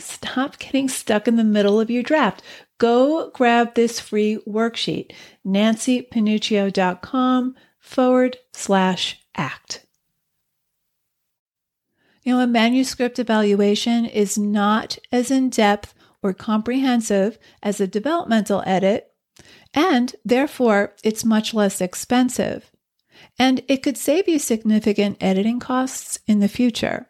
Stop getting stuck in the middle of your draft. Go grab this free worksheet, nancypanuccio.com forward slash act. You know, a manuscript evaluation is not as in depth or comprehensive as a developmental edit, and therefore it's much less expensive. And it could save you significant editing costs in the future.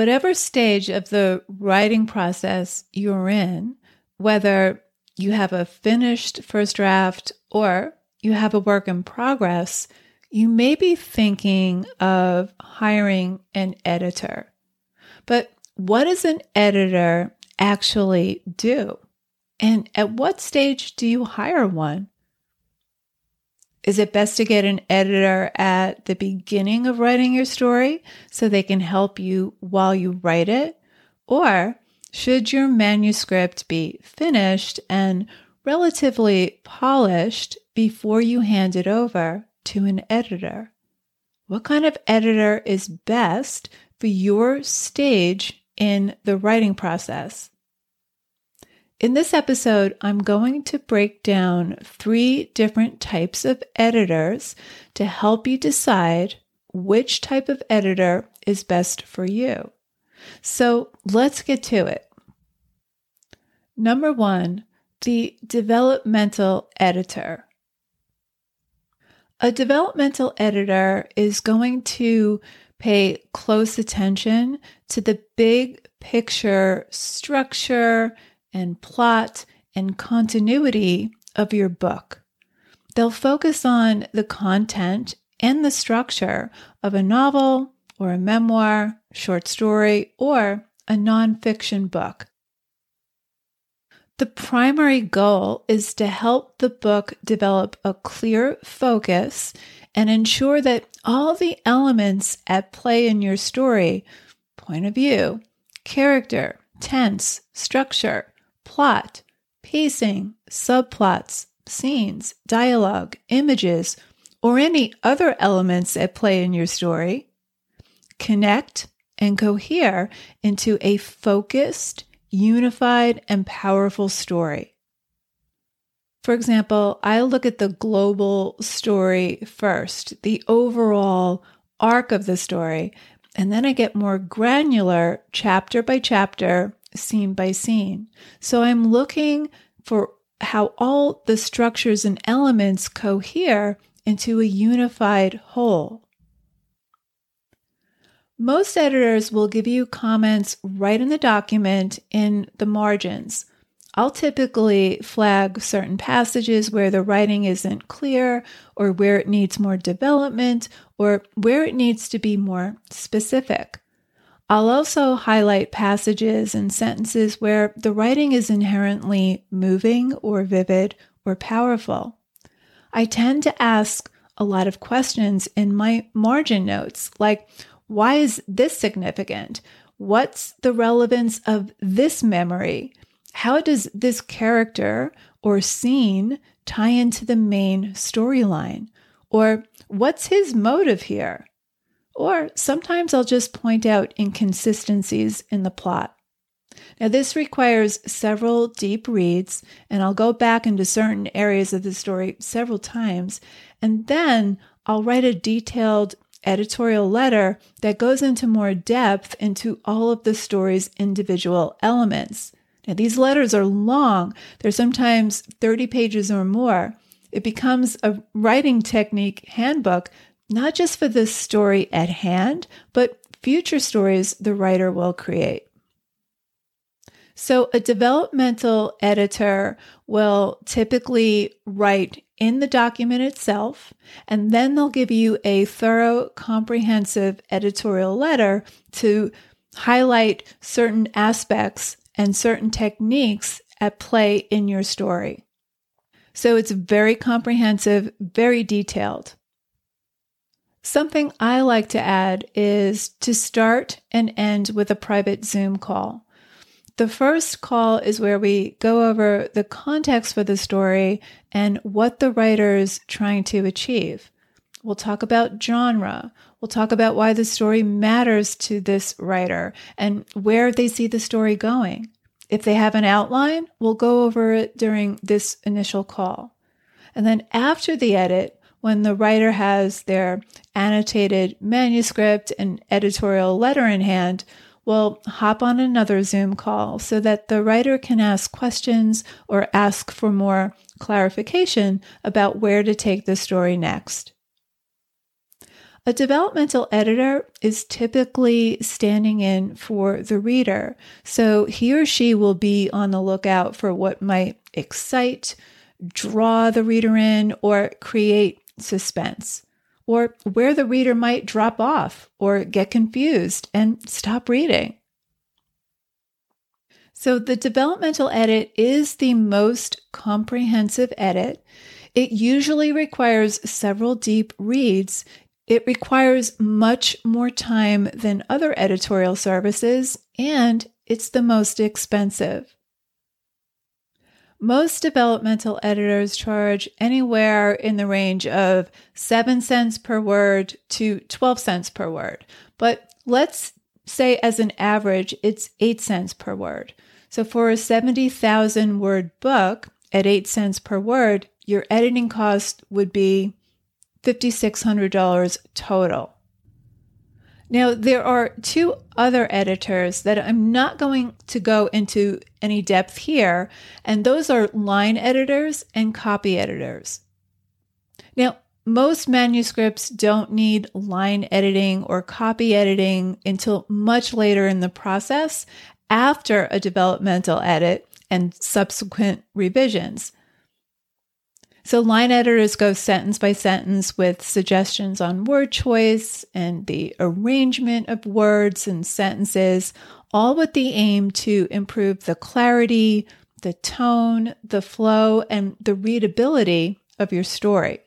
Whatever stage of the writing process you're in, whether you have a finished first draft or you have a work in progress, you may be thinking of hiring an editor. But what does an editor actually do? And at what stage do you hire one? Is it best to get an editor at the beginning of writing your story so they can help you while you write it? Or should your manuscript be finished and relatively polished before you hand it over to an editor? What kind of editor is best for your stage in the writing process? In this episode, I'm going to break down three different types of editors to help you decide which type of editor is best for you. So let's get to it. Number one, the developmental editor. A developmental editor is going to pay close attention to the big picture structure and plot and continuity of your book. They'll focus on the content and the structure of a novel or a memoir, short story, or a nonfiction book. The primary goal is to help the book develop a clear focus and ensure that all the elements at play in your story point of view, character, tense, structure, plot, pacing, subplots, scenes, dialogue, images, or any other elements at play in your story, connect and cohere into a focused, unified, and powerful story. For example, I look at the global story first, the overall arc of the story, and then I get more granular chapter by chapter scene by scene. So I'm looking for how all the structures and elements cohere into a unified whole. Most editors will give you comments right in the document in the margins. I'll typically flag certain passages where the writing isn't clear or where it needs more development or where it needs to be more specific. I'll also highlight passages and sentences where the writing is inherently moving or vivid or powerful. I tend to ask a lot of questions in my margin notes, like, why is this significant? What's the relevance of this memory? How does this character or scene tie into the main storyline? Or what's his motive here? Or sometimes I'll just point out inconsistencies in the plot. Now, this requires several deep reads, and I'll go back into certain areas of the story several times, and then I'll write a detailed editorial letter that goes into more depth into all of the story's individual elements. Now, these letters are long, they're sometimes 30 pages or more. It becomes a writing technique handbook, not just for the story at hand, but future stories the writer will create. So, a developmental editor will typically write in the document itself, and then they'll give you a thorough, comprehensive editorial letter to highlight certain aspects and certain techniques at play in your story. So, it's very comprehensive, very detailed. Something I like to add is to start and end with a private Zoom call. The first call is where we go over the context for the story and what the writer is trying to achieve. We'll talk about genre. We'll talk about why the story matters to this writer and where they see the story going. If they have an outline, we'll go over it during this initial call. And then after the edit, when the writer has their annotated manuscript and editorial letter in hand, we'll hop on another Zoom call so that the writer can ask questions or ask for more clarification about where to take the story next. A developmental editor is typically standing in for the reader, so he or she will be on the lookout for what might excite, draw the reader in, or create suspense or where the reader might drop off or get confused and stop reading. So, the developmental edit is the most comprehensive edit. It usually requires several deep reads. It requires much more time than other editorial services, and it's the most expensive. Most developmental editors charge anywhere in the range of 7 cents per word to 12 cents per word. But let's say, as an average, it's 8 cents per word. So for a 70,000 word book at 8 cents per word, your editing cost would be $5,600 total. Now, there are two other editors that I'm not going to go into any depth here, and those are line editors and copy editors. Now, most manuscripts don't need line editing or copy editing until much later in the process after a developmental edit and subsequent revisions. So line editors go sentence by sentence with suggestions on word choice and the arrangement of words and sentences, all with the aim to improve the clarity, the tone, the flow, and the readability of your story.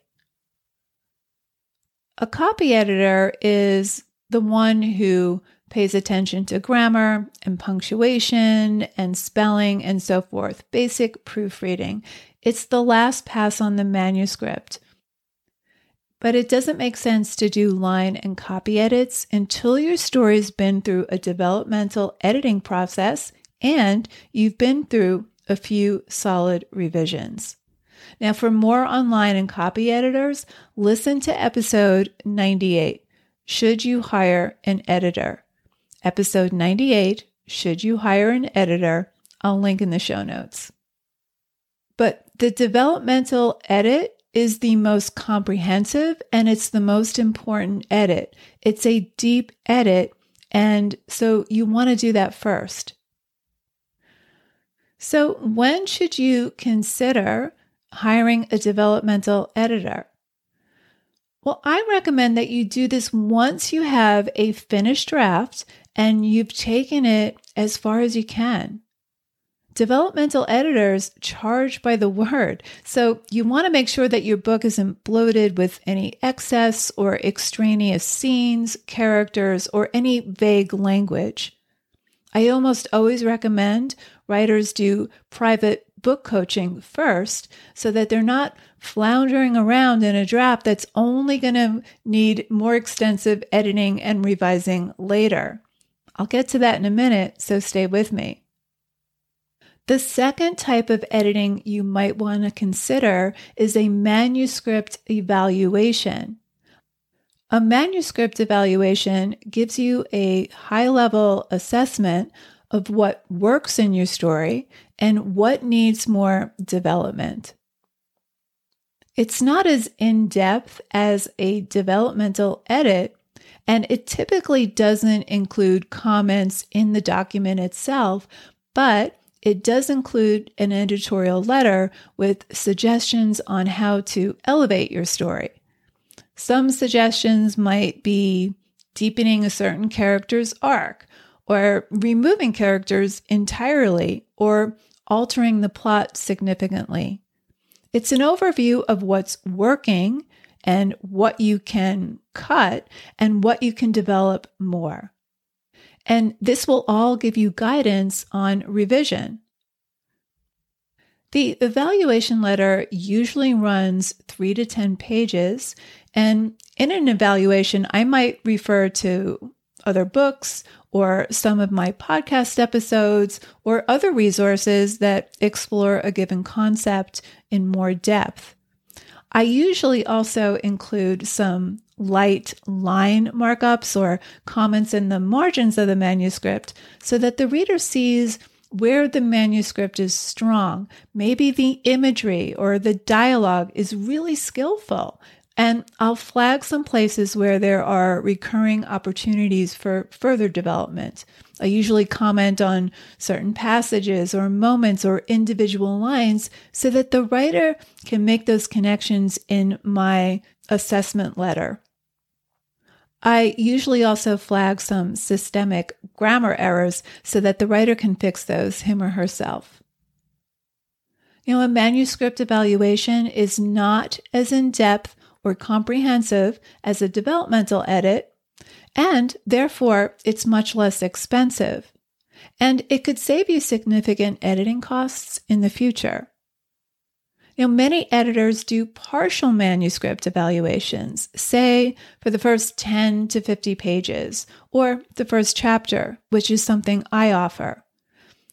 A copy editor is the one who pays attention to grammar and punctuation and spelling and so forth, basic proofreading. It's the last pass on the manuscript. But it doesn't make sense to do line and copy edits until your story's been through a developmental editing process and you've been through a few solid revisions. Now, for more online and copy editors, listen to episode 98 Should You Hire an Editor? Episode 98 Should You Hire an Editor? I'll link in the show notes. But the developmental edit is the most comprehensive and it's the most important edit. It's a deep edit. And so you want to do that first. So, when should you consider hiring a developmental editor? Well, I recommend that you do this once you have a finished draft and you've taken it as far as you can. Developmental editors charge by the word, so you want to make sure that your book isn't bloated with any excess or extraneous scenes, characters, or any vague language. I almost always recommend writers do private book coaching first so that they're not floundering around in a draft that's only going to need more extensive editing and revising later. I'll get to that in a minute, so stay with me. The second type of editing you might want to consider is a manuscript evaluation. A manuscript evaluation gives you a high level assessment of what works in your story and what needs more development. It's not as in depth as a developmental edit, and it typically doesn't include comments in the document itself, but it does include an editorial letter with suggestions on how to elevate your story. Some suggestions might be deepening a certain character's arc, or removing characters entirely, or altering the plot significantly. It's an overview of what's working and what you can cut and what you can develop more. And this will all give you guidance on revision. The evaluation letter usually runs three to 10 pages. And in an evaluation, I might refer to other books or some of my podcast episodes or other resources that explore a given concept in more depth. I usually also include some light line markups or comments in the margins of the manuscript so that the reader sees where the manuscript is strong. Maybe the imagery or the dialogue is really skillful and I'll flag some places where there are recurring opportunities for further development. I usually comment on certain passages or moments or individual lines so that the writer can make those connections in my assessment letter. I usually also flag some systemic grammar errors so that the writer can fix those him or herself. You know, a manuscript evaluation is not as in depth or comprehensive as a developmental edit, and therefore it's much less expensive. And it could save you significant editing costs in the future. Know, many editors do partial manuscript evaluations, say for the first 10 to 50 pages, or the first chapter, which is something I offer.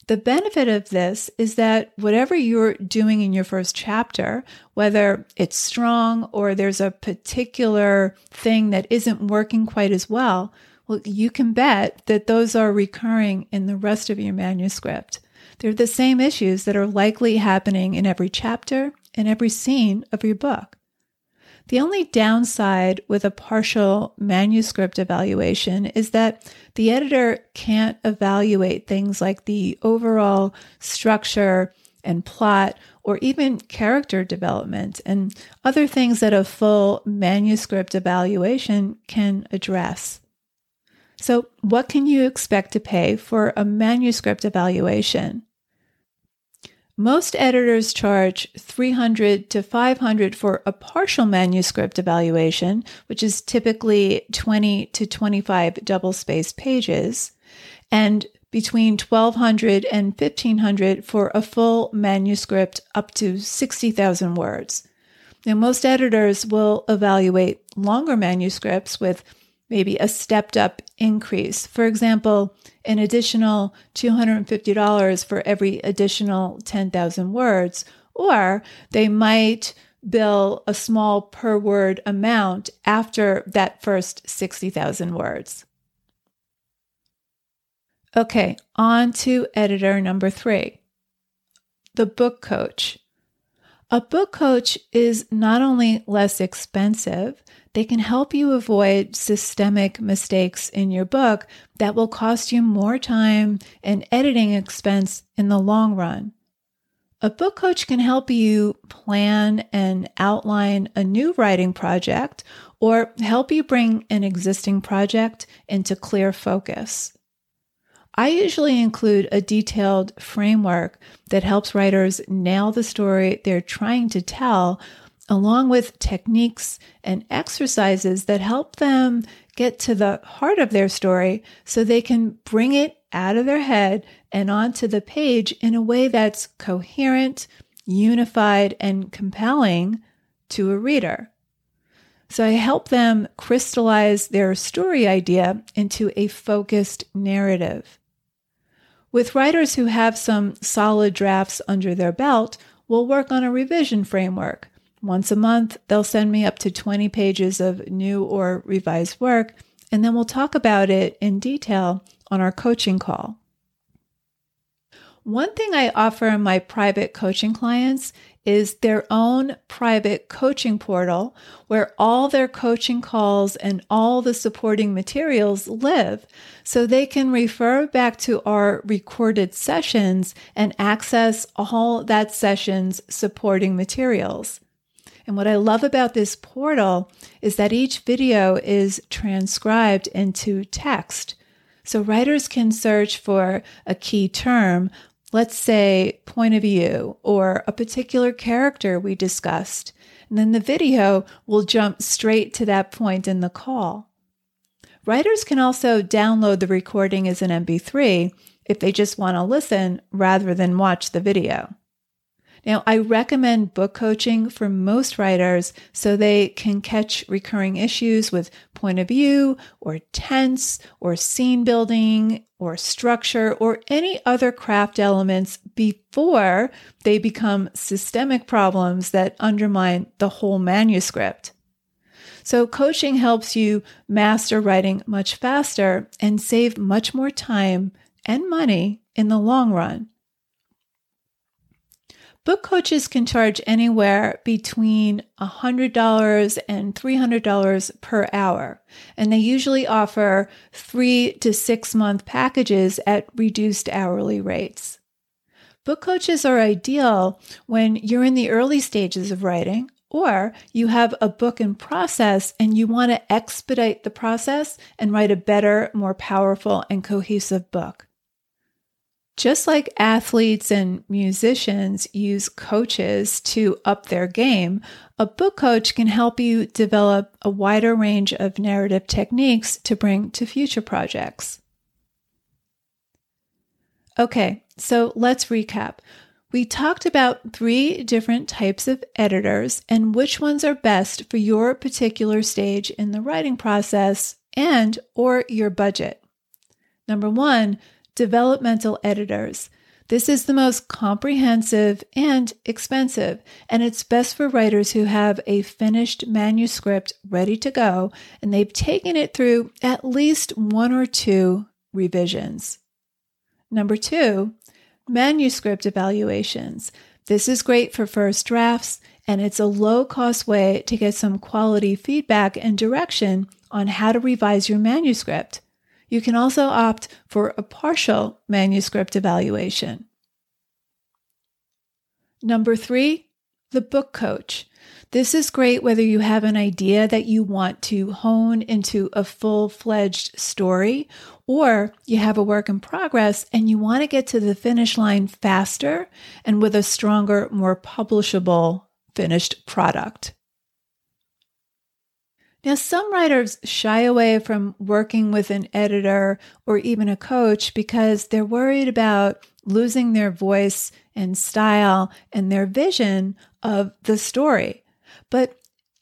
The benefit of this is that whatever you're doing in your first chapter, whether it's strong or there's a particular thing that isn't working quite as well, well, you can bet that those are recurring in the rest of your manuscript. They're the same issues that are likely happening in every chapter and every scene of your book. The only downside with a partial manuscript evaluation is that the editor can't evaluate things like the overall structure and plot or even character development and other things that a full manuscript evaluation can address. So, what can you expect to pay for a manuscript evaluation? Most editors charge 300 to 500 for a partial manuscript evaluation, which is typically 20 to 25 double spaced pages, and between 1200 and 1500 for a full manuscript up to 60,000 words. Now, most editors will evaluate longer manuscripts with maybe a stepped up increase. For example, an additional $250 for every additional 10,000 words, or they might bill a small per word amount after that first 60,000 words. Okay, on to editor number three the book coach. A book coach is not only less expensive, they can help you avoid systemic mistakes in your book that will cost you more time and editing expense in the long run. A book coach can help you plan and outline a new writing project or help you bring an existing project into clear focus. I usually include a detailed framework that helps writers nail the story they're trying to tell along with techniques and exercises that help them get to the heart of their story so they can bring it out of their head and onto the page in a way that's coherent, unified, and compelling to a reader. So I help them crystallize their story idea into a focused narrative. With writers who have some solid drafts under their belt, we'll work on a revision framework. Once a month, they'll send me up to 20 pages of new or revised work, and then we'll talk about it in detail on our coaching call. One thing I offer my private coaching clients is their own private coaching portal where all their coaching calls and all the supporting materials live so they can refer back to our recorded sessions and access all that session's supporting materials. And what I love about this portal is that each video is transcribed into text. So writers can search for a key term let's say, point of view or a particular character we discussed. And then the video will jump straight to that point in the call. Writers can also download the recording as an MP3 if they just want to listen rather than watch the video. Now, I recommend book coaching for most writers so they can catch recurring issues with point of view or tense or scene building or structure or any other craft elements before they become systemic problems that undermine the whole manuscript. So, coaching helps you master writing much faster and save much more time and money in the long run. Book coaches can charge anywhere between $100 and $300 per hour, and they usually offer three to six month packages at reduced hourly rates. Book coaches are ideal when you're in the early stages of writing or you have a book in process and you want to expedite the process and write a better, more powerful, and cohesive book. Just like athletes and musicians use coaches to up their game, a book coach can help you develop a wider range of narrative techniques to bring to future projects. Okay, so let's recap. We talked about three different types of editors and which ones are best for your particular stage in the writing process and or your budget. Number 1, developmental editors. This is the most comprehensive and expensive, and it's best for writers who have a finished manuscript ready to go and they've taken it through at least one or two revisions. Number two, manuscript evaluations. This is great for first drafts, and it's a low cost way to get some quality feedback and direction on how to revise your manuscript. You can also opt for a partial manuscript evaluation. Number three, the book coach. This is great whether you have an idea that you want to hone into a full fledged story or you have a work in progress and you want to get to the finish line faster and with a stronger, more publishable finished product. Now, some writers shy away from working with an editor or even a coach because they're worried about losing their voice and style and their vision of the story. But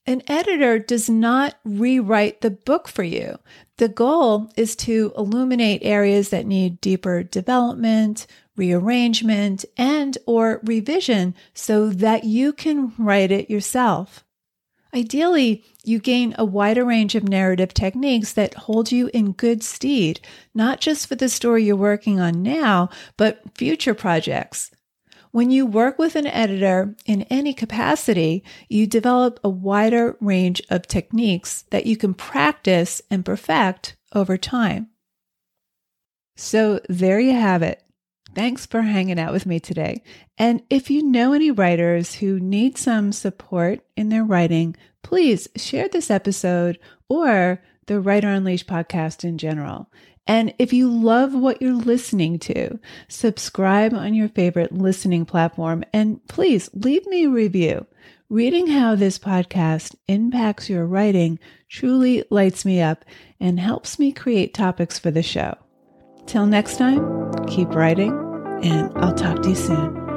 an editor does not rewrite the book for you. The goal is to illuminate areas that need deeper development, rearrangement, and or revision so that you can write it yourself. Ideally, you gain a wider range of narrative techniques that hold you in good stead, not just for the story you're working on now, but future projects. When you work with an editor in any capacity, you develop a wider range of techniques that you can practice and perfect over time. So there you have it. Thanks for hanging out with me today. And if you know any writers who need some support in their writing, please share this episode or the Writer Unleashed podcast in general. And if you love what you're listening to, subscribe on your favorite listening platform and please leave me a review. Reading how this podcast impacts your writing truly lights me up and helps me create topics for the show. Till next time, keep writing and I'll talk to you soon.